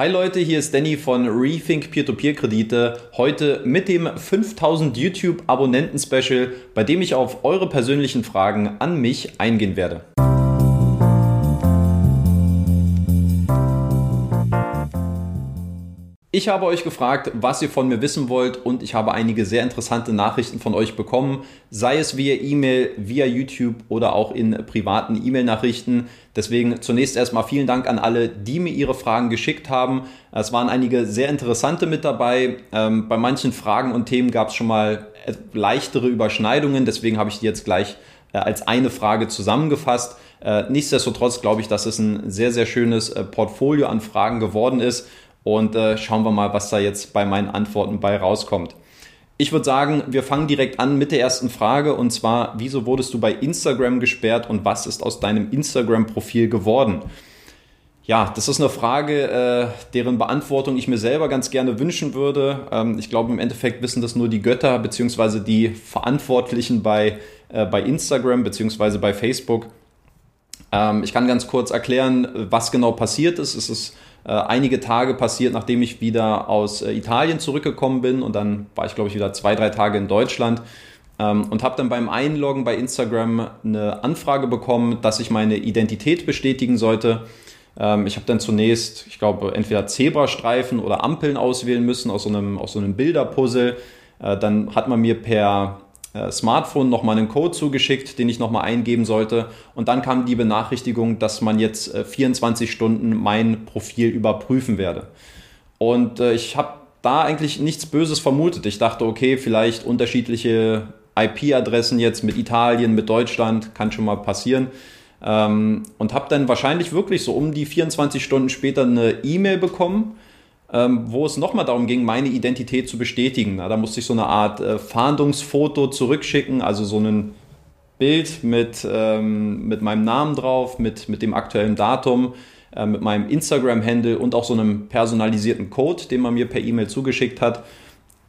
Hi Leute, hier ist Danny von Rethink Peer-to-Peer-Kredite. Heute mit dem 5000 YouTube-Abonnenten-Special, bei dem ich auf eure persönlichen Fragen an mich eingehen werde. Ich habe euch gefragt, was ihr von mir wissen wollt und ich habe einige sehr interessante Nachrichten von euch bekommen, sei es via E-Mail, via YouTube oder auch in privaten E-Mail-Nachrichten. Deswegen zunächst erstmal vielen Dank an alle, die mir ihre Fragen geschickt haben. Es waren einige sehr interessante mit dabei. Ähm, bei manchen Fragen und Themen gab es schon mal leichtere Überschneidungen, deswegen habe ich die jetzt gleich äh, als eine Frage zusammengefasst. Äh, nichtsdestotrotz glaube ich, dass es ein sehr, sehr schönes äh, Portfolio an Fragen geworden ist und äh, schauen wir mal, was da jetzt bei meinen Antworten bei rauskommt. Ich würde sagen, wir fangen direkt an mit der ersten Frage und zwar, wieso wurdest du bei Instagram gesperrt und was ist aus deinem Instagram-Profil geworden? Ja, das ist eine Frage, äh, deren Beantwortung ich mir selber ganz gerne wünschen würde. Ähm, ich glaube, im Endeffekt wissen das nur die Götter beziehungsweise die Verantwortlichen bei, äh, bei Instagram beziehungsweise bei Facebook. Ähm, ich kann ganz kurz erklären, was genau passiert ist. Es ist äh, einige Tage passiert, nachdem ich wieder aus äh, Italien zurückgekommen bin und dann war ich, glaube ich, wieder zwei, drei Tage in Deutschland ähm, und habe dann beim Einloggen bei Instagram eine Anfrage bekommen, dass ich meine Identität bestätigen sollte. Ähm, ich habe dann zunächst, ich glaube, entweder Zebrastreifen oder Ampeln auswählen müssen aus so einem, aus so einem Bilderpuzzle. Äh, dann hat man mir per Smartphone nochmal einen Code zugeschickt, den ich nochmal eingeben sollte. Und dann kam die Benachrichtigung, dass man jetzt 24 äh, Stunden mein Profil überprüfen werde. Und äh, ich habe da eigentlich nichts Böses vermutet. Ich dachte, okay, vielleicht unterschiedliche IP-Adressen jetzt mit Italien, mit Deutschland, kann schon mal passieren. Ähm, und habe dann wahrscheinlich wirklich so um die 24 Stunden später eine E-Mail bekommen ähm, wo es nochmal darum ging, meine Identität zu bestätigen. Na, da musste ich so eine Art äh, Fahndungsfoto zurückschicken, also so ein Bild mit, ähm, mit meinem Namen drauf, mit, mit dem aktuellen Datum, äh, mit meinem Instagram-Handle und auch so einem personalisierten Code, den man mir per E-Mail zugeschickt hat.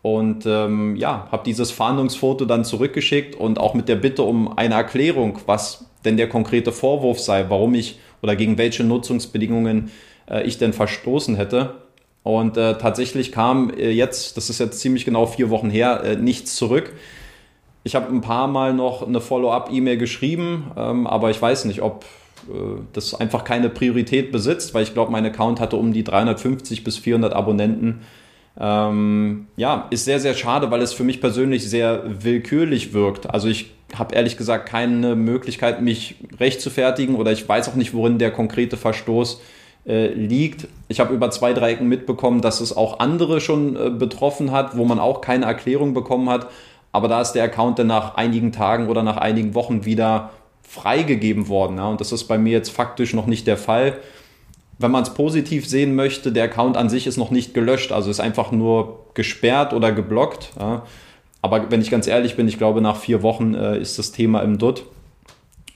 Und ähm, ja, habe dieses Fahndungsfoto dann zurückgeschickt und auch mit der Bitte um eine Erklärung, was denn der konkrete Vorwurf sei, warum ich oder gegen welche Nutzungsbedingungen äh, ich denn verstoßen hätte. Und äh, tatsächlich kam äh, jetzt, das ist jetzt ziemlich genau vier Wochen her, äh, nichts zurück. Ich habe ein paar Mal noch eine Follow-up-E-Mail geschrieben, ähm, aber ich weiß nicht, ob äh, das einfach keine Priorität besitzt, weil ich glaube, mein Account hatte um die 350 bis 400 Abonnenten. Ähm, ja, ist sehr, sehr schade, weil es für mich persönlich sehr willkürlich wirkt. Also ich habe ehrlich gesagt keine Möglichkeit, mich recht zu fertigen oder ich weiß auch nicht, worin der konkrete Verstoß äh, liegt. Ich habe über zwei, drei Ecken mitbekommen, dass es auch andere schon äh, betroffen hat, wo man auch keine Erklärung bekommen hat. Aber da ist der Account dann nach einigen Tagen oder nach einigen Wochen wieder freigegeben worden. Ja? Und das ist bei mir jetzt faktisch noch nicht der Fall. Wenn man es positiv sehen möchte, der Account an sich ist noch nicht gelöscht, also ist einfach nur gesperrt oder geblockt. Ja? Aber wenn ich ganz ehrlich bin, ich glaube, nach vier Wochen äh, ist das Thema im Dutt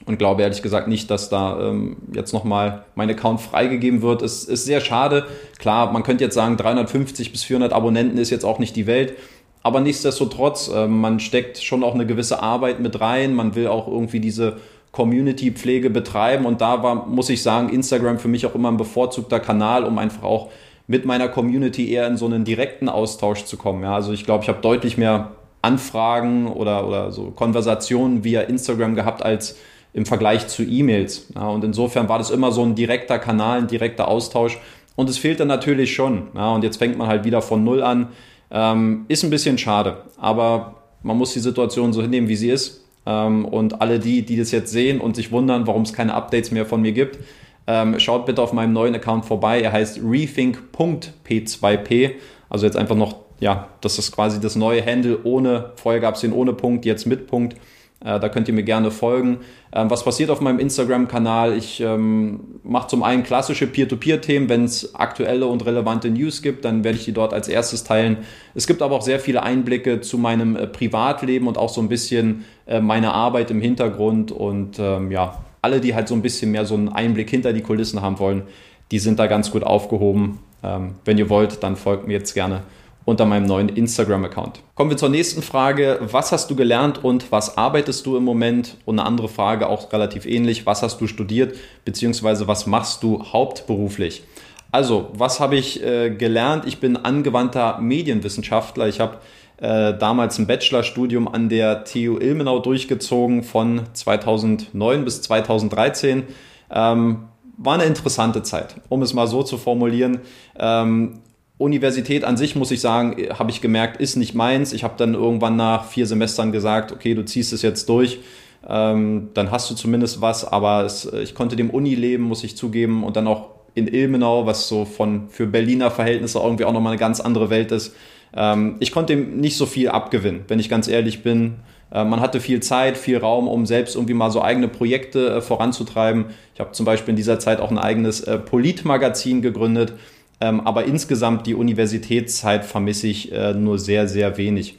und glaube ehrlich gesagt nicht, dass da ähm, jetzt nochmal mein Account freigegeben wird. Es ist sehr schade. Klar, man könnte jetzt sagen, 350 bis 400 Abonnenten ist jetzt auch nicht die Welt. Aber nichtsdestotrotz, äh, man steckt schon auch eine gewisse Arbeit mit rein. Man will auch irgendwie diese Community-Pflege betreiben. Und da war, muss ich sagen, Instagram für mich auch immer ein bevorzugter Kanal, um einfach auch mit meiner Community eher in so einen direkten Austausch zu kommen. Ja, also ich glaube, ich habe deutlich mehr Anfragen oder, oder so Konversationen via Instagram gehabt als im Vergleich zu E-Mails. Ja, und insofern war das immer so ein direkter Kanal, ein direkter Austausch. Und es fehlt dann natürlich schon. Ja, und jetzt fängt man halt wieder von Null an. Ähm, ist ein bisschen schade, aber man muss die Situation so hinnehmen, wie sie ist. Ähm, und alle die, die das jetzt sehen und sich wundern, warum es keine Updates mehr von mir gibt, ähm, schaut bitte auf meinem neuen Account vorbei. Er heißt rethink.p2p. Also jetzt einfach noch, ja, das ist quasi das neue Handle ohne, vorher gab es den ohne Punkt, jetzt mit Punkt. Äh, da könnt ihr mir gerne folgen. Ähm, was passiert auf meinem Instagram-Kanal? Ich ähm, mache zum einen klassische Peer-to-Peer-Themen. Wenn es aktuelle und relevante News gibt, dann werde ich die dort als erstes teilen. Es gibt aber auch sehr viele Einblicke zu meinem äh, Privatleben und auch so ein bisschen äh, meine Arbeit im Hintergrund. Und ähm, ja, alle, die halt so ein bisschen mehr so einen Einblick hinter die Kulissen haben wollen, die sind da ganz gut aufgehoben. Ähm, wenn ihr wollt, dann folgt mir jetzt gerne unter meinem neuen Instagram-Account. Kommen wir zur nächsten Frage. Was hast du gelernt und was arbeitest du im Moment? Und eine andere Frage auch relativ ähnlich. Was hast du studiert beziehungsweise was machst du hauptberuflich? Also, was habe ich äh, gelernt? Ich bin angewandter Medienwissenschaftler. Ich habe äh, damals ein Bachelorstudium an der TU Ilmenau durchgezogen von 2009 bis 2013. Ähm, war eine interessante Zeit, um es mal so zu formulieren. Ähm, Universität an sich, muss ich sagen, habe ich gemerkt, ist nicht meins. Ich habe dann irgendwann nach vier Semestern gesagt, okay, du ziehst es jetzt durch. Ähm, dann hast du zumindest was, aber es, ich konnte dem Unileben, muss ich zugeben, und dann auch in Ilmenau, was so von für Berliner Verhältnisse irgendwie auch nochmal eine ganz andere Welt ist. Ähm, ich konnte ihm nicht so viel abgewinnen, wenn ich ganz ehrlich bin. Äh, man hatte viel Zeit, viel Raum, um selbst irgendwie mal so eigene Projekte äh, voranzutreiben. Ich habe zum Beispiel in dieser Zeit auch ein eigenes äh, Politmagazin gegründet. Ähm, aber insgesamt die Universitätszeit vermisse ich äh, nur sehr, sehr wenig.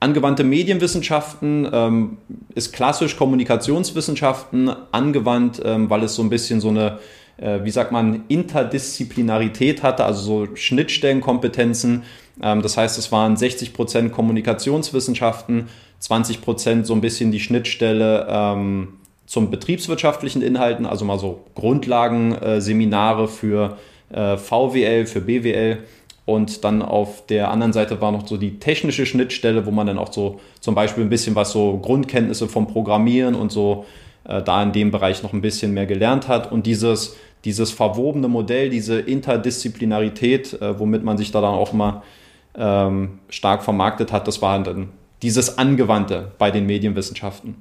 Angewandte Medienwissenschaften ähm, ist klassisch Kommunikationswissenschaften angewandt, ähm, weil es so ein bisschen so eine äh, wie sagt man, Interdisziplinarität hatte, also so Schnittstellenkompetenzen. Ähm, das heißt, es waren 60 Prozent Kommunikationswissenschaften, 20 Prozent so ein bisschen die Schnittstelle ähm, zum betriebswirtschaftlichen Inhalten, also mal so Grundlagenseminare für äh, VWL, für BWL. Und dann auf der anderen Seite war noch so die technische Schnittstelle, wo man dann auch so zum Beispiel ein bisschen was so Grundkenntnisse vom Programmieren und so äh, da in dem Bereich noch ein bisschen mehr gelernt hat. Und dieses, dieses verwobene Modell, diese Interdisziplinarität, äh, womit man sich da dann auch mal ähm, stark vermarktet hat, das war dann dieses Angewandte bei den Medienwissenschaften.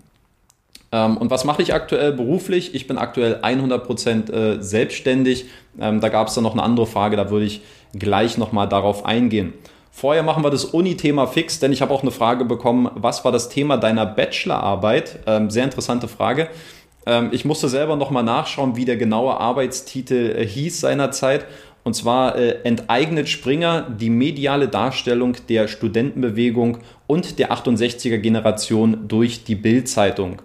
Ähm, und was mache ich aktuell beruflich? Ich bin aktuell 100% äh, selbstständig. Ähm, da gab es dann noch eine andere Frage, da würde ich gleich nochmal darauf eingehen. Vorher machen wir das Uni-Thema fix, denn ich habe auch eine Frage bekommen, was war das Thema deiner Bachelorarbeit? Ähm, sehr interessante Frage. Ich musste selber nochmal nachschauen, wie der genaue Arbeitstitel äh, hieß seinerzeit. Und zwar äh, enteignet Springer die mediale Darstellung der Studentenbewegung und der 68er Generation durch die Bild-Zeitung.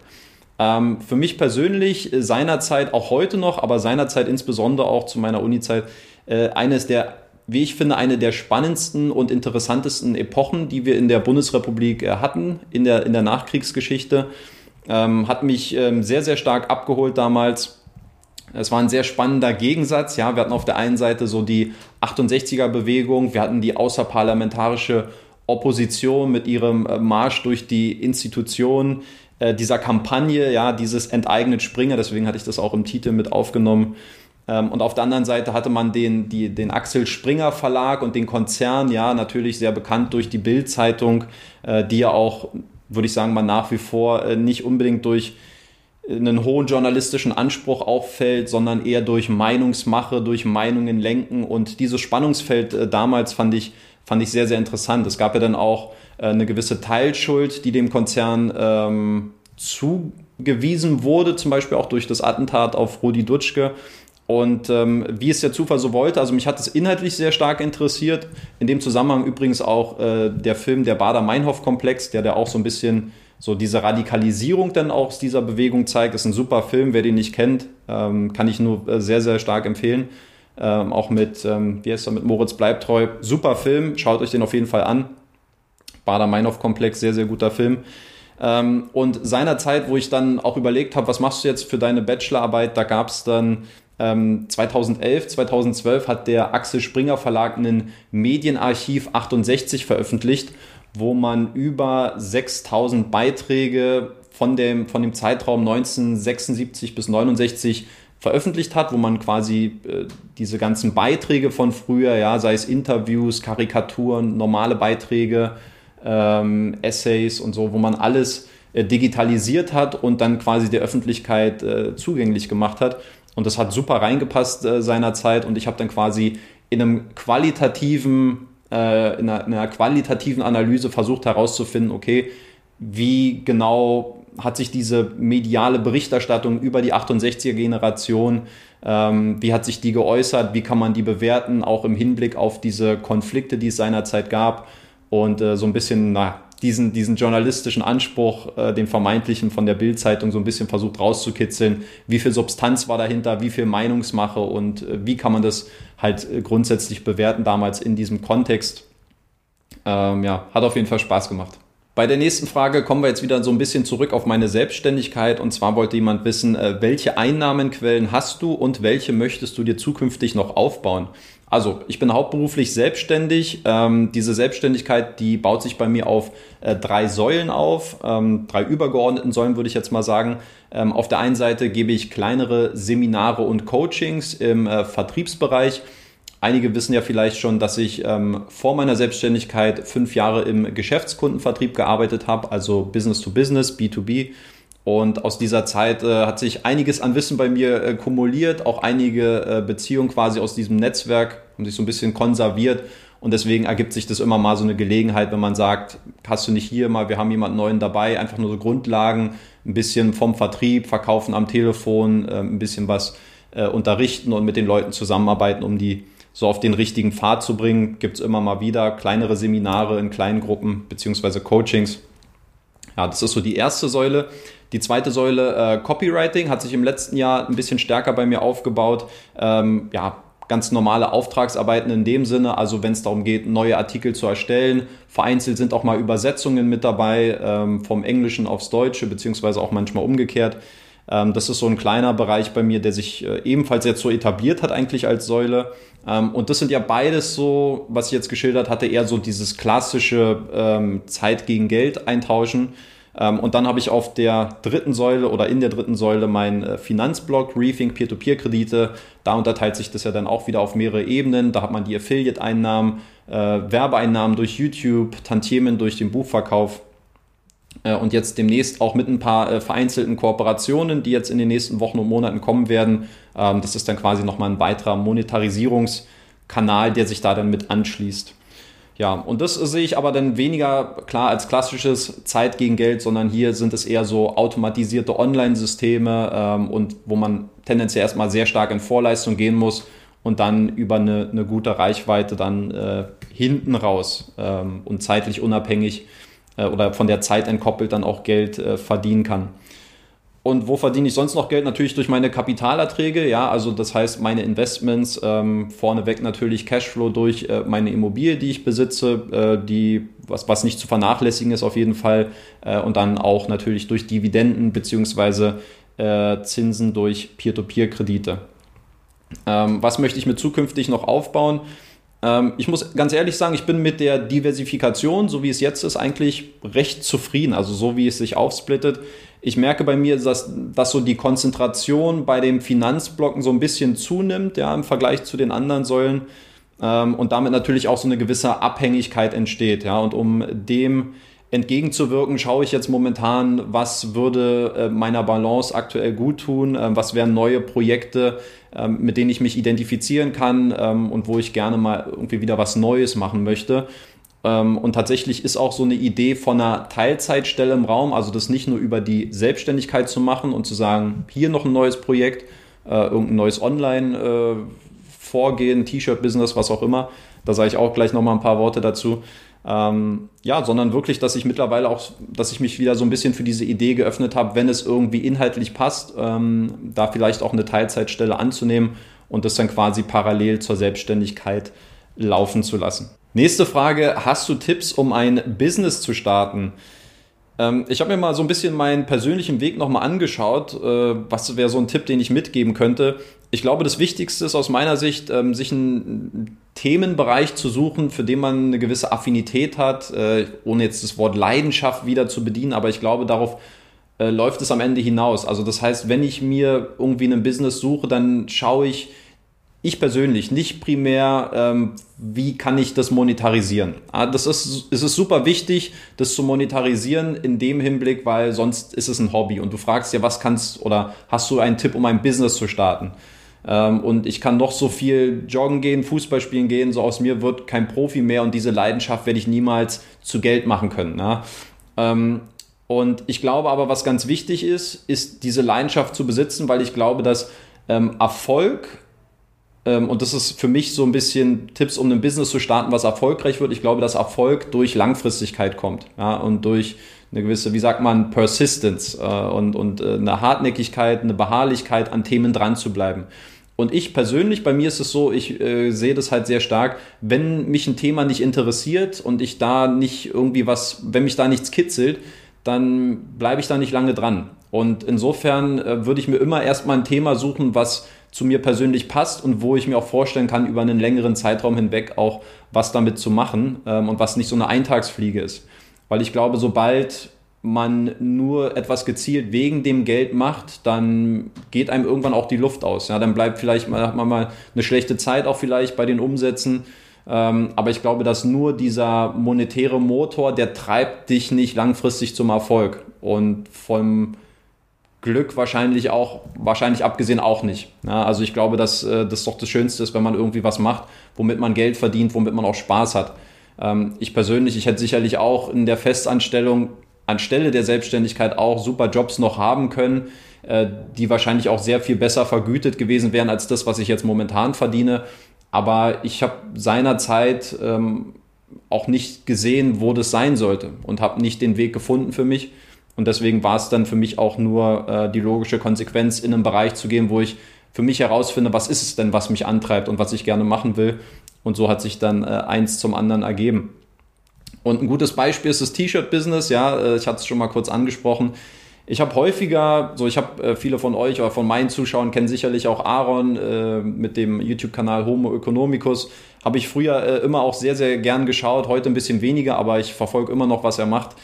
Ähm, für mich persönlich äh, seinerzeit, auch heute noch, aber seinerzeit insbesondere auch zu meiner Uni-Zeit, äh, eines der wie ich finde, eine der spannendsten und interessantesten Epochen, die wir in der Bundesrepublik äh, hatten, in der, in der Nachkriegsgeschichte. Ähm, hat mich ähm, sehr, sehr stark abgeholt damals. Es war ein sehr spannender Gegensatz. Ja, wir hatten auf der einen Seite so die 68er-Bewegung, wir hatten die außerparlamentarische Opposition mit ihrem äh, Marsch durch die Institutionen äh, dieser Kampagne, ja, dieses enteignet Springer, deswegen hatte ich das auch im Titel mit aufgenommen. Ähm, und auf der anderen Seite hatte man den, die, den Axel Springer Verlag und den Konzern, ja, natürlich sehr bekannt durch die Bild-Zeitung, äh, die ja auch, würde ich sagen, mal nach wie vor äh, nicht unbedingt durch einen hohen journalistischen Anspruch auffällt, sondern eher durch Meinungsmache, durch Meinungen lenken. Und dieses Spannungsfeld damals fand ich, fand ich sehr, sehr interessant. Es gab ja dann auch eine gewisse Teilschuld, die dem Konzern ähm, zugewiesen wurde, zum Beispiel auch durch das Attentat auf Rudi Dutschke. Und ähm, wie es der Zufall so wollte, also mich hat es inhaltlich sehr stark interessiert. In dem Zusammenhang übrigens auch äh, der Film Der Bader-Meinhof-Komplex, der da auch so ein bisschen so diese Radikalisierung dann auch aus dieser Bewegung zeigt. Ist ein super Film, wer den nicht kennt, ähm, kann ich nur äh, sehr, sehr stark empfehlen. Ähm, auch mit, ähm, wie heißt er, mit Moritz Bleibtreu. Super Film, schaut euch den auf jeden Fall an. Bader-Meinhof-Komplex, sehr, sehr guter Film. Ähm, und seinerzeit, wo ich dann auch überlegt habe, was machst du jetzt für deine Bachelorarbeit, da gab es dann 2011, ähm, 2012 hat der Axel Springer Verlag einen Medienarchiv 68 veröffentlicht, wo man über 6000 Beiträge von dem, von dem Zeitraum 1976 bis 69 veröffentlicht hat, wo man quasi äh, diese ganzen Beiträge von früher, ja, sei es Interviews, Karikaturen, normale Beiträge, ähm, Essays und so, wo man alles äh, digitalisiert hat und dann quasi der Öffentlichkeit äh, zugänglich gemacht hat. Und das hat super reingepasst äh, seinerzeit und ich habe dann quasi in einem qualitativen, äh, in, einer, in einer qualitativen Analyse versucht herauszufinden, okay, wie genau hat sich diese mediale Berichterstattung über die 68er Generation, ähm, wie hat sich die geäußert, wie kann man die bewerten, auch im Hinblick auf diese Konflikte, die es seinerzeit gab und äh, so ein bisschen, na, diesen, diesen journalistischen Anspruch, äh, den vermeintlichen von der Bildzeitung so ein bisschen versucht rauszukitzeln. Wie viel Substanz war dahinter, wie viel Meinungsmache und äh, wie kann man das halt äh, grundsätzlich bewerten damals in diesem Kontext. Ähm, ja, hat auf jeden Fall Spaß gemacht. Bei der nächsten Frage kommen wir jetzt wieder so ein bisschen zurück auf meine Selbstständigkeit. Und zwar wollte jemand wissen, äh, welche Einnahmenquellen hast du und welche möchtest du dir zukünftig noch aufbauen? Also, ich bin hauptberuflich selbstständig. Ähm, diese Selbstständigkeit, die baut sich bei mir auf äh, drei Säulen auf, ähm, drei übergeordneten Säulen würde ich jetzt mal sagen. Ähm, auf der einen Seite gebe ich kleinere Seminare und Coachings im äh, Vertriebsbereich. Einige wissen ja vielleicht schon, dass ich ähm, vor meiner Selbstständigkeit fünf Jahre im Geschäftskundenvertrieb gearbeitet habe, also Business to Business, B2B. Und aus dieser Zeit äh, hat sich einiges an Wissen bei mir äh, kumuliert, auch einige äh, Beziehungen quasi aus diesem Netzwerk haben sich so ein bisschen konserviert. Und deswegen ergibt sich das immer mal so eine Gelegenheit, wenn man sagt, hast du nicht hier mal, wir haben jemanden neuen dabei, einfach nur so Grundlagen, ein bisschen vom Vertrieb, verkaufen am Telefon, äh, ein bisschen was äh, unterrichten und mit den Leuten zusammenarbeiten, um die so auf den richtigen Pfad zu bringen, gibt es immer mal wieder kleinere Seminare in kleinen Gruppen beziehungsweise Coachings. Ja, das ist so die erste Säule. Die zweite Säule äh, Copywriting hat sich im letzten Jahr ein bisschen stärker bei mir aufgebaut. Ähm, ja, ganz normale Auftragsarbeiten in dem Sinne, also wenn es darum geht, neue Artikel zu erstellen. Vereinzelt sind auch mal Übersetzungen mit dabei, ähm, vom Englischen aufs Deutsche, beziehungsweise auch manchmal umgekehrt. Ähm, das ist so ein kleiner Bereich bei mir, der sich äh, ebenfalls jetzt so etabliert hat eigentlich als Säule. Ähm, und das sind ja beides so, was ich jetzt geschildert hatte, eher so dieses klassische ähm, Zeit gegen Geld eintauschen. und dann habe ich auf der dritten Säule oder in der dritten Säule mein äh, Finanzblock, Reefing, Peer-to-Peer-Kredite. Da unterteilt sich das ja dann auch wieder auf mehrere Ebenen. Da hat man die Affiliate-Einnahmen, äh, Werbeeinnahmen durch YouTube, Tantiemen durch den Buchverkauf und jetzt demnächst auch mit ein paar äh, vereinzelten Kooperationen, die jetzt in den nächsten Wochen und Monaten kommen werden. Ähm, das ist dann quasi nochmal ein weiterer Monetarisierungskanal, der sich da dann mit anschließt. Ja, und das sehe ich aber dann weniger klar als klassisches Zeit gegen Geld, sondern hier sind es eher so automatisierte Online-Systeme ähm, und wo man tendenziell erstmal sehr stark in Vorleistung gehen muss und dann über eine, eine gute Reichweite dann äh, hinten raus ähm, und zeitlich unabhängig äh, oder von der Zeit entkoppelt dann auch Geld äh, verdienen kann. Und wo verdiene ich sonst noch Geld? Natürlich durch meine Kapitalerträge, ja, also das heißt meine Investments, ähm, vorneweg natürlich Cashflow durch äh, meine Immobilie, die ich besitze, äh, die, was, was nicht zu vernachlässigen ist auf jeden Fall, äh, und dann auch natürlich durch Dividenden beziehungsweise äh, Zinsen durch Peer-to-Peer-Kredite. Ähm, was möchte ich mir zukünftig noch aufbauen? Ähm, ich muss ganz ehrlich sagen, ich bin mit der Diversifikation, so wie es jetzt ist, eigentlich recht zufrieden. Also so wie es sich aufsplittet. Ich merke bei mir, dass, dass so die Konzentration bei dem Finanzblocken so ein bisschen zunimmt, ja, im Vergleich zu den anderen Säulen. Ähm, und damit natürlich auch so eine gewisse Abhängigkeit entsteht, ja. Und um dem entgegenzuwirken, schaue ich jetzt momentan, was würde äh, meiner Balance aktuell gut tun, äh, was wären neue Projekte, äh, mit denen ich mich identifizieren kann ähm, und wo ich gerne mal irgendwie wieder was Neues machen möchte. Ähm, und tatsächlich ist auch so eine Idee von einer Teilzeitstelle im Raum, also das nicht nur über die Selbstständigkeit zu machen und zu sagen, hier noch ein neues Projekt, äh, irgendein neues Online-Vorgehen, äh, T-Shirt-Business, was auch immer. Da sage ich auch gleich noch mal ein paar Worte dazu ähm, ja, sondern wirklich, dass ich mittlerweile auch, dass ich mich wieder so ein bisschen für diese Idee geöffnet habe, wenn es irgendwie inhaltlich passt, ähm, da vielleicht auch eine Teilzeitstelle anzunehmen und das dann quasi parallel zur Selbstständigkeit laufen zu lassen. Nächste Frage, hast du Tipps, um ein Business zu starten? Ähm, ich habe mir mal so ein bisschen meinen persönlichen Weg nochmal angeschaut. Äh, was wäre so ein Tipp, den ich mitgeben könnte? Ich glaube, das Wichtigste ist aus meiner Sicht, ähm, sich einen Themenbereich zu suchen, für den man eine gewisse Affinität hat, äh, ohne jetzt das Wort Leidenschaft wieder zu bedienen, aber ich glaube, darauf äh, läuft es am Ende hinaus. Also das heißt, wenn ich mir irgendwie ein Business suche, dann schaue ich, ich persönlich nicht primär, ähm, wie kann ich das monetarisieren. Ah, das ist, es ist super wichtig, das zu monetarisieren in dem Hinblick, weil sonst ist es ein Hobby und du fragst ja, was kannst oder hast du einen Tipp, um ein Business zu starten? Ähm, und ich kann noch so viel joggen gehen, Fußball spielen gehen, so aus mir wird kein Profi mehr und diese Leidenschaft werde ich niemals zu Geld machen können. Ne? Und ich glaube aber, was ganz wichtig ist, ist diese Leidenschaft zu besitzen, weil ich glaube, dass ähm, Erfolg und das ist für mich so ein bisschen Tipps, um ein Business zu starten, was erfolgreich wird. Ich glaube, dass Erfolg durch Langfristigkeit kommt ja, und durch eine gewisse, wie sagt man, Persistence äh, und, und äh, eine Hartnäckigkeit, eine Beharrlichkeit an Themen dran zu bleiben. Und ich persönlich, bei mir ist es so, ich äh, sehe das halt sehr stark, wenn mich ein Thema nicht interessiert und ich da nicht irgendwie was, wenn mich da nichts kitzelt, dann bleibe ich da nicht lange dran. Und insofern äh, würde ich mir immer erstmal ein Thema suchen, was zu mir persönlich passt und wo ich mir auch vorstellen kann, über einen längeren Zeitraum hinweg auch was damit zu machen ähm, und was nicht so eine Eintagsfliege ist. Weil ich glaube, sobald man nur etwas gezielt wegen dem Geld macht, dann geht einem irgendwann auch die Luft aus. Ja, dann bleibt vielleicht mal, mal eine schlechte Zeit auch vielleicht bei den Umsätzen. Ähm, aber ich glaube, dass nur dieser monetäre Motor, der treibt dich nicht langfristig zum Erfolg. Und vom Glück wahrscheinlich auch, wahrscheinlich abgesehen auch nicht. Ja, also ich glaube, dass äh, das doch das Schönste ist, wenn man irgendwie was macht, womit man Geld verdient, womit man auch Spaß hat. Ähm, ich persönlich, ich hätte sicherlich auch in der Festanstellung anstelle der Selbstständigkeit auch super Jobs noch haben können, äh, die wahrscheinlich auch sehr viel besser vergütet gewesen wären als das, was ich jetzt momentan verdiene. Aber ich habe seinerzeit ähm, auch nicht gesehen, wo das sein sollte und habe nicht den Weg gefunden für mich. Und deswegen war es dann für mich auch nur äh, die logische Konsequenz, in einen Bereich zu gehen, wo ich für mich herausfinde, was ist es denn, was mich antreibt und was ich gerne machen will. Und so hat sich dann äh, eins zum anderen ergeben. Und ein gutes Beispiel ist das T-Shirt-Business. Ja, äh, ich hatte es schon mal kurz angesprochen. Ich habe häufiger, so ich habe äh, viele von euch oder von meinen Zuschauern kennen sicherlich auch Aaron äh, mit dem YouTube-Kanal Homo Economicus. Habe ich früher immer auch sehr, sehr gern geschaut, heute ein bisschen weniger, aber ich verfolge immer noch, was er macht.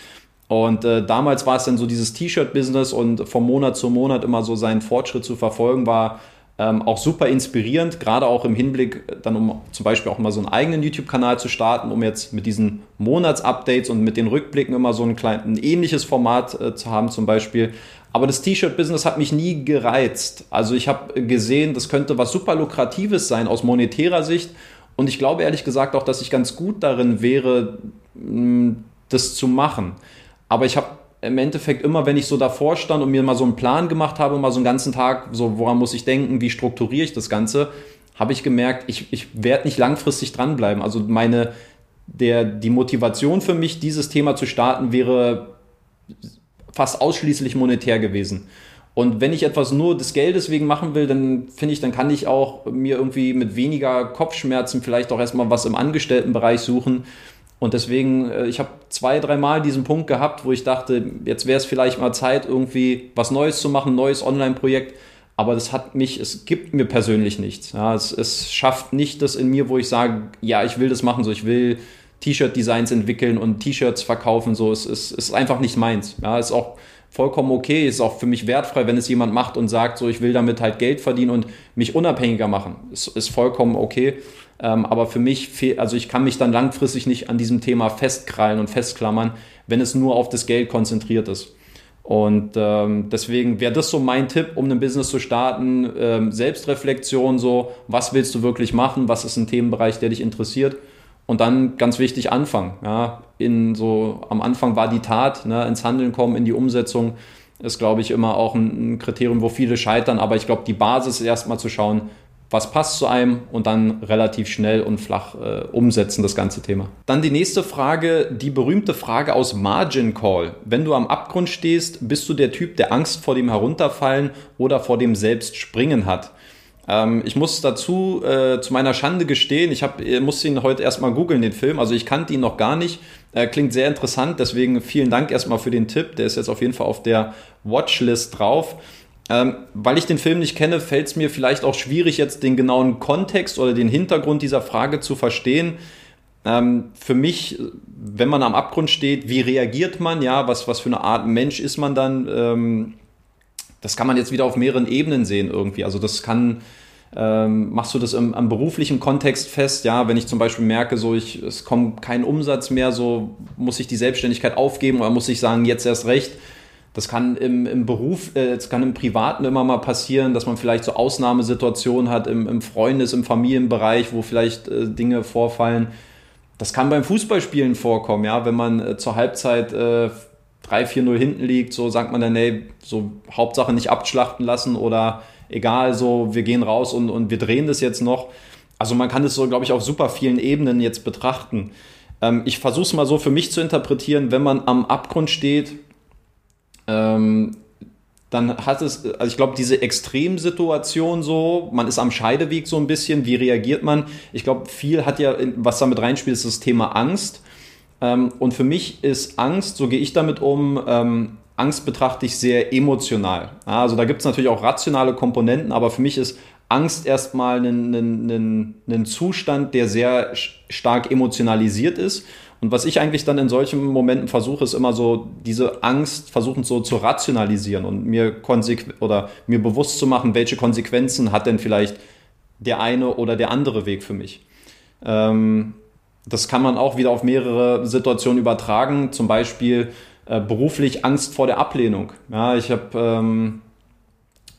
Und äh, damals war es dann so dieses T-Shirt-Business und vom Monat zu Monat immer so seinen Fortschritt zu verfolgen, war ähm, auch super inspirierend, gerade auch im Hinblick äh, dann, um zum Beispiel auch mal so einen eigenen YouTube-Kanal zu starten, um jetzt mit diesen Monatsupdates und mit den Rückblicken immer so ein, klein, ein ähnliches Format äh, zu haben zum Beispiel. Aber das T-Shirt-Business hat mich nie gereizt. Also ich habe gesehen, das könnte was super Lukratives sein aus monetärer Sicht. Und ich glaube ehrlich gesagt auch, dass ich ganz gut darin wäre, das zu machen. Aber ich habe im Endeffekt immer, wenn ich so davor stand und mir mal so einen Plan gemacht habe, mal so einen ganzen Tag, so woran muss ich denken, wie strukturiere ich das Ganze, habe ich gemerkt, ich, ich werde nicht langfristig dranbleiben. Also meine, der, die Motivation für mich, dieses Thema zu starten, wäre fast ausschließlich monetär gewesen. Und wenn ich etwas nur des Geldes wegen machen will, dann finde ich, dann kann ich auch mir irgendwie mit weniger Kopfschmerzen vielleicht auch erstmal was im Angestelltenbereich suchen und deswegen, äh, ich habe zwei, dreimal diesen Punkt gehabt, wo ich dachte, jetzt wäre es vielleicht mal Zeit, irgendwie was Neues zu machen, neues Online-Projekt. Aber das hat mich, es gibt mir persönlich nichts. Ja, es, es schafft nicht das in mir, wo ich sage, ja, ich will das machen, so ich will T-Shirt-Designs entwickeln und T-Shirts verkaufen. So, es, es, es ist einfach nicht meins. Ja, ist auch vollkommen okay, ist auch für mich wertfrei, wenn es jemand macht und sagt, so ich will damit halt Geld verdienen und mich unabhängiger machen. Ist, ist vollkommen okay. Ähm, aber für mich, also ich kann mich dann langfristig nicht an diesem Thema festkrallen und festklammern, wenn es nur auf das Geld konzentriert ist. Und ähm, deswegen wäre das so mein Tipp, um ein Business zu starten. Ähm, Selbstreflexion, so, was willst du wirklich machen? Was ist ein Themenbereich, der dich interessiert? Und dann ganz wichtig anfangen. Ja, in so, am Anfang war die Tat, ne, ins Handeln kommen, in die Umsetzung, ist, glaube ich, immer auch ein, ein Kriterium, wo viele scheitern. Aber ich glaube, die Basis ist erstmal zu schauen, was passt zu einem und dann relativ schnell und flach äh, umsetzen, das ganze Thema. Dann die nächste Frage, die berühmte Frage aus Margin Call. Wenn du am Abgrund stehst, bist du der Typ, der Angst vor dem Herunterfallen oder vor dem Selbstspringen hat? Ähm, ich muss dazu äh, zu meiner Schande gestehen, ich hab, musste ihn heute erstmal googeln, den Film. Also ich kannte ihn noch gar nicht. Äh, klingt sehr interessant, deswegen vielen Dank erstmal für den Tipp. Der ist jetzt auf jeden Fall auf der Watchlist drauf. Ähm, weil ich den Film nicht kenne, fällt es mir vielleicht auch schwierig, jetzt den genauen Kontext oder den Hintergrund dieser Frage zu verstehen. Ähm, für mich, wenn man am Abgrund steht, wie reagiert man? Ja, was, was für eine Art Mensch ist man dann? Ähm, das kann man jetzt wieder auf mehreren Ebenen sehen irgendwie. Also das kann, ähm, machst du das im, am beruflichen Kontext fest? Ja, wenn ich zum Beispiel merke, so ich, es kommt kein Umsatz mehr, so muss ich die Selbstständigkeit aufgeben oder muss ich sagen, jetzt erst recht? Das kann im, im Beruf, äh, es kann im Privaten immer mal passieren, dass man vielleicht so Ausnahmesituationen hat im, im Freundes-, im Familienbereich, wo vielleicht äh, Dinge vorfallen. Das kann beim Fußballspielen vorkommen, ja, wenn man äh, zur Halbzeit äh, 3-4-0 hinten liegt, so sagt man dann, ey, so Hauptsache nicht abschlachten lassen oder egal, so wir gehen raus und, und wir drehen das jetzt noch. Also man kann das so, glaube ich, auf super vielen Ebenen jetzt betrachten. Ähm, ich versuche es mal so für mich zu interpretieren, wenn man am Abgrund steht, ähm, dann hat es, also ich glaube, diese Extremsituation so, man ist am Scheideweg so ein bisschen, wie reagiert man? Ich glaube, viel hat ja, was damit reinspielt, ist das Thema Angst. Ähm, und für mich ist Angst, so gehe ich damit um, ähm, Angst betrachte ich sehr emotional. Also da gibt es natürlich auch rationale Komponenten, aber für mich ist Angst erstmal ein Zustand, der sehr stark emotionalisiert ist. Und was ich eigentlich dann in solchen Momenten versuche, ist immer so, diese Angst versuchen so zu rationalisieren und mir oder mir bewusst zu machen, welche Konsequenzen hat denn vielleicht der eine oder der andere Weg für mich. Ähm, das kann man auch wieder auf mehrere Situationen übertragen, zum Beispiel äh, beruflich Angst vor der Ablehnung. Ja, ich habe ähm,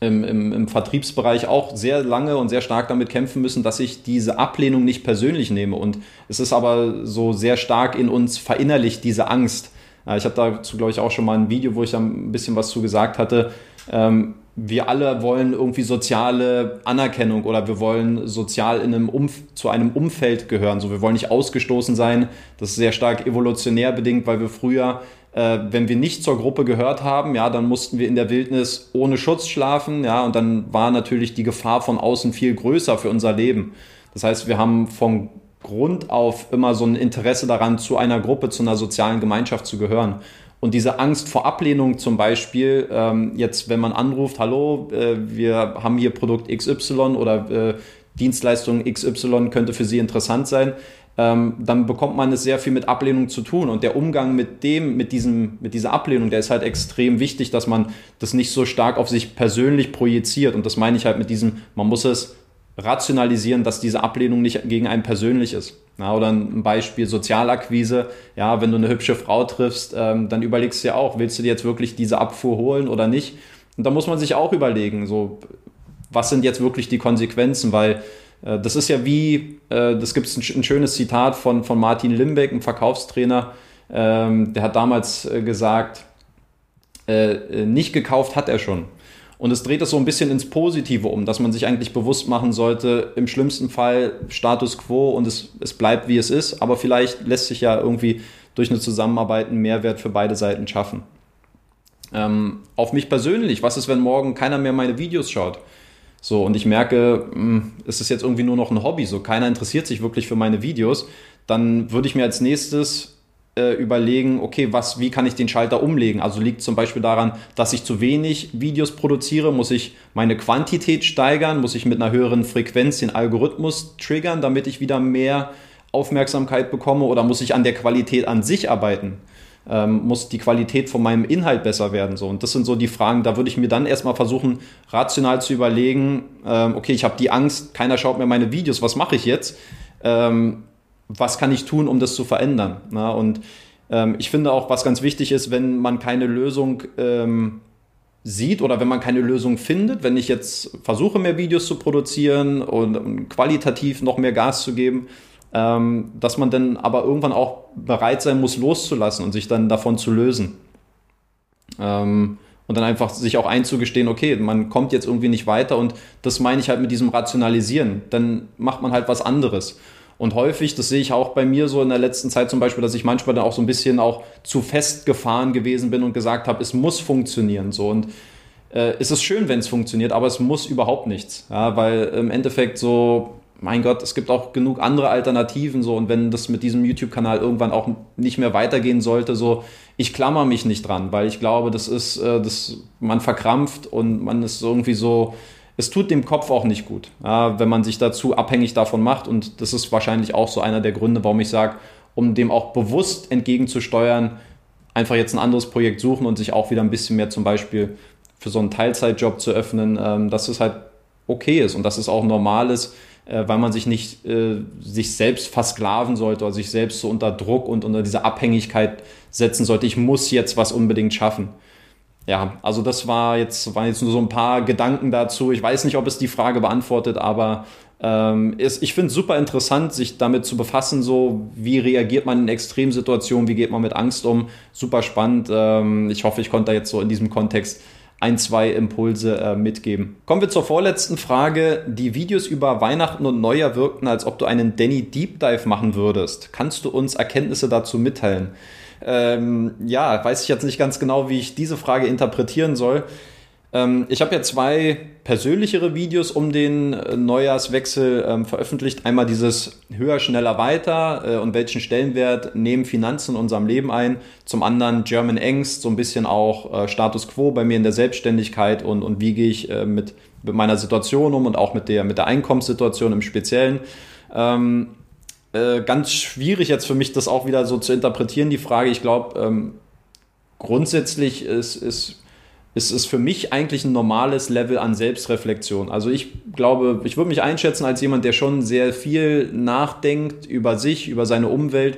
im, im, im Vertriebsbereich auch sehr lange und sehr stark damit kämpfen müssen, dass ich diese Ablehnung nicht persönlich nehme. Und es ist aber so sehr stark in uns verinnerlicht, diese Angst. Ich habe dazu, glaube ich, auch schon mal ein Video, wo ich da ein bisschen was zu gesagt hatte. Ähm, wir alle wollen irgendwie soziale Anerkennung oder wir wollen sozial in einem Umf zu einem Umfeld gehören. So, wir wollen nicht ausgestoßen sein. Das ist sehr stark evolutionär bedingt, weil wir früher äh, wenn wir nicht zur Gruppe gehört haben, ja, dann mussten wir in der Wildnis ohne Schutz schlafen, ja, und dann war natürlich die Gefahr von außen viel größer für unser Leben. Das heißt, wir haben von Grund auf immer so ein Interesse daran, zu einer Gruppe, zu einer sozialen Gemeinschaft zu gehören. Und diese Angst vor Ablehnung zum Beispiel, ähm, jetzt wenn man anruft, hallo, äh, wir haben hier Produkt XY oder äh, Dienstleistung XY könnte für Sie interessant sein, ähm, dann bekommt man es sehr viel mit Ablehnung zu tun. Und der Umgang mit dem, mit diesem, mit dieser Ablehnung, der ist halt extrem wichtig, dass man das nicht so stark auf sich persönlich projiziert. Und das meine ich halt mit diesem, man muss es rationalisieren, dass diese Ablehnung nicht gegen einen persönlich ist. Ja, oder ein Beispiel Sozialakquise. Ja, wenn du eine hübsche Frau triffst, ähm, dann überlegst du ja auch, willst du dir jetzt wirklich diese Abfuhr holen oder nicht? Und da muss man sich auch überlegen, so, was sind jetzt wirklich die Konsequenzen, weil äh, das ist ja wie, äh, das gibt es ein, schönes Zitat von, von Martin Limbeck, einem Verkaufstrainer, ähm, der hat damals äh, gesagt, nicht gekauft hat er schon. Und es dreht es so ein bisschen ins Positive um, dass man sich eigentlich bewusst machen sollte, im schlimmsten Fall Status quo und es, es bleibt wie es ist, aber vielleicht lässt sich ja irgendwie durch eine Zusammenarbeit einen Mehrwert für beide Seiten schaffen. Ähm, auf mich persönlich, was ist, wenn morgen keiner mehr meine Videos schaut? So, und ich merke, hm, es ist jetzt irgendwie nur noch ein Hobby, so keiner interessiert sich wirklich für meine Videos, dann würde ich mir als nächstes äh, überlegen, okay, was, wie kann ich den Schalter umlegen? Also liegt zum Beispiel daran, dass ich zu wenig Videos produziere, muss ich meine Quantität steigern, muss ich mit einer höheren Frequenz den Algorithmus triggern, damit ich wieder mehr Aufmerksamkeit bekomme oder muss ich an der Qualität an sich arbeiten? ähm, muss die Qualität von meinem Inhalt besser werden. So. Und das sind so die Fragen, da würde ich mir dann erstmal versuchen, rational zu überlegen, ähm, okay, ich habe die Angst, keiner schaut mir meine Videos, was mache ich jetzt? Ähm, was kann ich tun, um das zu verändern? Na, und ähm, ich finde auch, was ganz wichtig ist, wenn man keine Lösung ähm, sieht oder wenn man keine Lösung findet, wenn ich jetzt versuche, mehr Videos zu produzieren und, und qualitativ noch mehr Gas zu geben, ähm, dass man dann aber irgendwann auch bereit sein muss, loszulassen und sich dann davon zu lösen. Ähm, und dann einfach sich auch einzugestehen, okay, man kommt jetzt irgendwie nicht weiter und das meine ich halt mit diesem Rationalisieren. Dann macht man halt was anderes. Und häufig, das sehe ich auch bei mir so in der letzten Zeit zum Beispiel, dass ich manchmal dann auch so ein bisschen auch zu festgefahren gewesen bin und gesagt habe, es muss funktionieren. So und äh, es ist schön, wenn es funktioniert, aber es muss überhaupt nichts. Ja, weil im Endeffekt so mein Gott, es gibt auch genug andere Alternativen so und wenn das mit diesem YouTube-Kanal irgendwann auch nicht mehr weitergehen sollte, so ich klammer mich nicht dran, weil ich glaube, das ist, äh, das, man verkrampft und man ist irgendwie so, es tut dem Kopf auch nicht gut, ja, wenn man sich dazu abhängig davon macht und das ist wahrscheinlich auch so einer der Gründe, warum ich sage, um dem auch bewusst entgegenzusteuern, einfach jetzt ein anderes Projekt suchen und sich auch wieder ein bisschen mehr zum Beispiel für so einen Teilzeitjob zu öffnen, ähm, dass es halt okay ist und dass es auch normal ist, äh, weil man sich nicht äh, sich selbst versklaven sollte oder sich selbst so unter Druck und unter diese Abhängigkeit setzen sollte. Ich muss jetzt was unbedingt schaffen. Ja, also das war jetzt, waren jetzt nur so ein paar Gedanken dazu. Ich weiß nicht, ob es die Frage beantwortet, aber ähm, ist, ich finde es super interessant, sich damit zu befassen, so wie reagiert man in Extremsituationen, wie geht man mit Angst um. Super spannend. Ähm, ich hoffe, ich konnte da jetzt so in diesem Kontext ein, zwei Impulse äh, mitgeben. Kommen wir zur vorletzten Frage. Die Videos über Weihnachten und Neujahr wirkten, als ob du einen Danny Deep Dive machen würdest. Kannst du uns Erkenntnisse dazu mitteilen? Ähm, ja, weiß ich jetzt nicht ganz genau, wie ich diese Frage interpretieren soll. Ähm, ich habe ja zwei persönlichere Videos um den äh, Neujahrswechsel ähm, veröffentlicht. Einmal dieses höher, schneller, weiter äh, und welchen Stellenwert nehmen Finanzen in unserem Leben ein. Zum anderen German Angst, so ein bisschen auch äh, Status Quo bei mir in der Selbstständigkeit und, und wie gehe ich äh, mit, mit meiner Situation um und auch mit der, mit der Einkommenssituation im Speziellen. Ähm, äh, ganz schwierig jetzt für mich, das auch wieder so zu interpretieren, die Frage. Ich glaube, ähm, grundsätzlich ist, ist ist es für mich eigentlich ein normales Level an Selbstreflexion. Also ich glaube, ich würde mich einschätzen als jemand, der schon sehr viel nachdenkt über sich, über seine Umwelt.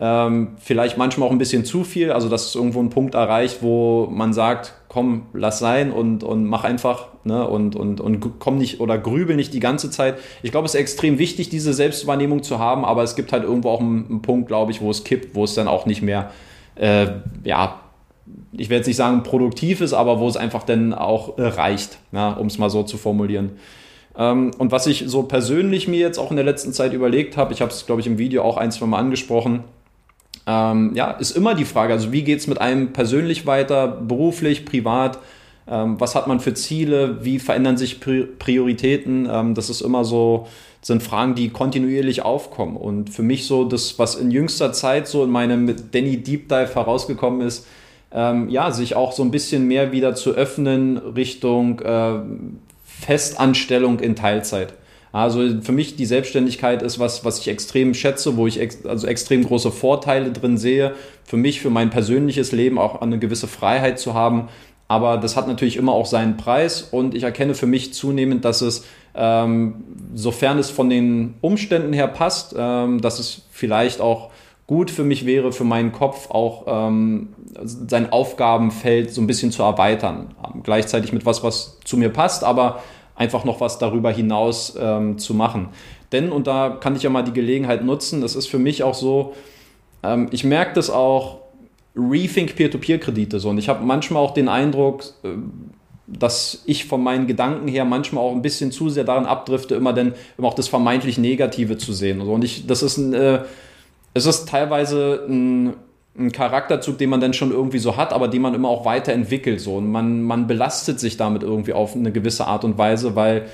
Ähm, vielleicht manchmal auch ein bisschen zu viel, also dass es irgendwo einen Punkt erreicht, wo man sagt, komm, lass sein und, und mach einfach ne? und, und, und komm nicht oder grübel nicht die ganze Zeit. Ich glaube, es ist extrem wichtig, diese Selbstwahrnehmung zu haben, aber es gibt halt irgendwo auch einen, einen Punkt, glaube ich, wo es kippt, wo es dann auch nicht mehr äh, ja, ich werde jetzt nicht sagen produktiv ist, aber wo es einfach dann auch äh, reicht, ja, um es mal so zu formulieren. Ähm, und was ich so persönlich mir jetzt auch in der letzten Zeit überlegt habe, ich habe es, glaube ich, im Video auch ein, zwei Mal angesprochen, ähm, ja, ist immer die Frage, also wie geht es mit einem persönlich weiter, beruflich, privat, was hat man für Ziele, wie verändern sich Prioritäten, ähm, das ist immer so, sind Fragen, die kontinuierlich aufkommen. Und für mich so das, was in jüngster Zeit so in meinem Danny Deep Dive herausgekommen ist, ähm, ja, sich auch so ein bisschen mehr wieder zu öffnen Richtung äh, Festanstellung in Teilzeit. Also für mich die Selbstständigkeit ist was, was ich extrem schätze, wo ich ex also extrem große Vorteile drin sehe. Für mich, für mein persönliches Leben auch eine gewisse Freiheit zu haben. Aber das hat natürlich immer auch seinen Preis und ich erkenne für mich zunehmend, dass es, ähm, sofern es von den Umständen her passt, ähm, dass es vielleicht auch gut für mich wäre, für meinen Kopf auch ähm, sein Aufgabenfeld so ein bisschen zu erweitern. Gleichzeitig mit was, was zu mir passt, aber einfach noch was darüber hinaus ähm, zu machen. Denn, und da kann ich ja mal die Gelegenheit nutzen, das ist für mich auch so, ähm, ich merke das auch, Rethink Peer-to-Peer-Kredite so. Und ich habe manchmal auch den Eindruck, äh, dass ich von meinen Gedanken her manchmal auch ein bisschen zu sehr daran abdrifte, immer denn immer auch das vermeintlich Negative zu sehen. Und ich, das ist ein, äh, es ist teilweise ein, ein, Charakterzug, den man dann schon irgendwie so hat, aber den man immer auch weiterentwickelt. So. Und man, man belastet sich damit irgendwie auf eine gewisse Art und Weise, weil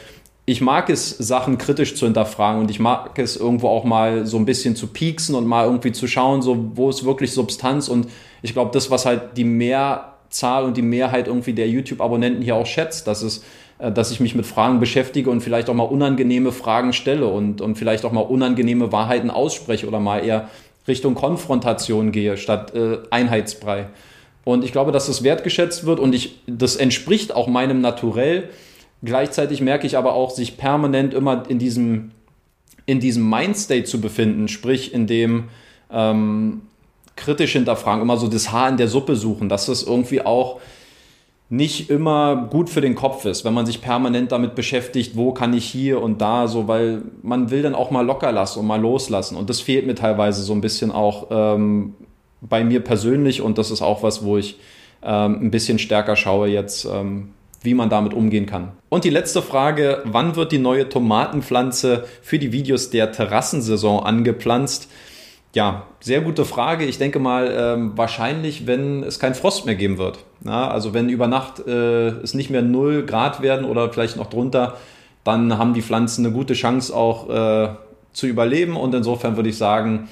ich mag es, Sachen kritisch zu hinterfragen und ich mag es irgendwo auch mal so ein bisschen zu pieksen und mal irgendwie zu schauen, so wo ist wirklich Substanz und ich glaube, das, was halt die Mehrzahl und die Mehrheit irgendwie der YouTube-Abonnenten hier auch schätzt, dass es äh, dass ich mich mit Fragen beschäftige und vielleicht auch mal unangenehme Fragen stelle und, und vielleicht auch mal unangenehme Wahrheiten ausspreche oder mal eher Richtung Konfrontation gehe statt äh, Einheitsbrei. Und ich glaube, dass das wertgeschätzt wird und ich, das entspricht auch meinem Naturell. Gleichzeitig merke ich aber auch, sich permanent immer in diesem, in diesem Mindstate zu befinden, sprich in dem ähm, kritisch hinterfragen, immer so das Haar in der Suppe suchen, dass das irgendwie auch nicht immer gut für den Kopf ist, wenn man sich permanent damit beschäftigt, wo kann ich hier und da, so, weil man will dann auch mal locker lassen und mal loslassen. Und das fehlt mir teilweise so ein bisschen auch ähm, bei mir persönlich und das ist auch was, wo ich ähm, ein bisschen stärker schaue jetzt, ähm, wie man damit umgehen kann. Und die letzte Frage, wann wird die neue Tomatenpflanze für die Videos der Terrassensaison angepflanzt? Ja, sehr gute Frage. Ich denke mal, ähm, wahrscheinlich, wenn es keinen Frost mehr geben wird. Ja, also wenn über Nacht äh, es nicht mehr 0 Grad werden oder vielleicht noch drunter, dann haben die Pflanzen eine gute Chance auch äh, zu überleben. Und insofern würde ich sagen,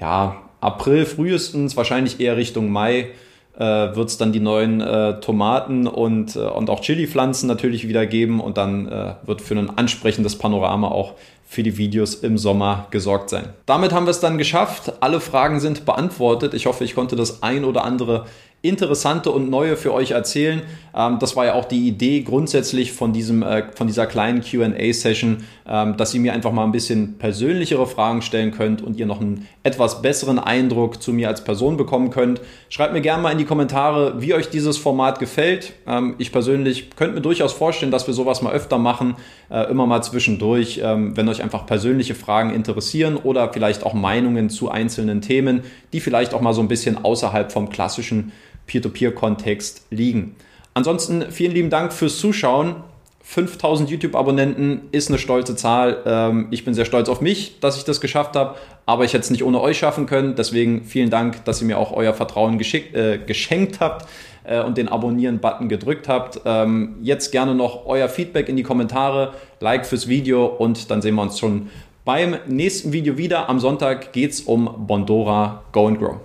ja, April frühestens, wahrscheinlich eher Richtung Mai, äh, wird es dann die neuen äh, Tomaten und, äh, und auch Chili-Pflanzen natürlich wieder geben. Und dann äh, wird für ein ansprechendes Panorama auch für die Videos im Sommer gesorgt sein. Damit haben wir es dann geschafft. Alle Fragen sind beantwortet. Ich hoffe, ich konnte das ein oder andere interessante und neue für euch erzählen. Ähm, das war ja auch die Idee grundsätzlich von, diesem, äh, von dieser kleinen QA-Session, ähm, dass ihr mir einfach mal ein bisschen persönlichere Fragen stellen könnt und ihr noch einen etwas besseren Eindruck zu mir als Person bekommen könnt. Schreibt mir gerne mal in die Kommentare, wie euch dieses Format gefällt. Ähm, ich persönlich könnte mir durchaus vorstellen, dass wir sowas mal öfter machen, äh, immer mal zwischendurch, wenn euch einfach persönliche Fragen interessieren oder vielleicht auch Meinungen zu einzelnen Themen, die vielleicht auch mal so ein bisschen außerhalb vom klassischen Peer-to-Peer-Kontext liegen. Ansonsten vielen lieben Dank fürs Zuschauen. 5000 YouTube-Abonnenten ist eine stolze Zahl. Ähm, ich bin sehr stolz auf mich, dass ich das geschafft habe, aber ich hätte es nicht ohne euch schaffen können. Deswegen vielen Dank, dass ihr mir auch euer Vertrauen geschickt, äh, geschenkt habt. äh, und den Abonnieren-Button gedrückt habt. Ähm, jetzt gerne noch euer Feedback in die Kommentare, Like fürs Video und dann sehen wir uns schon beim nächsten Video wieder. Am Sonntag geht es um Bondora Go and Grow.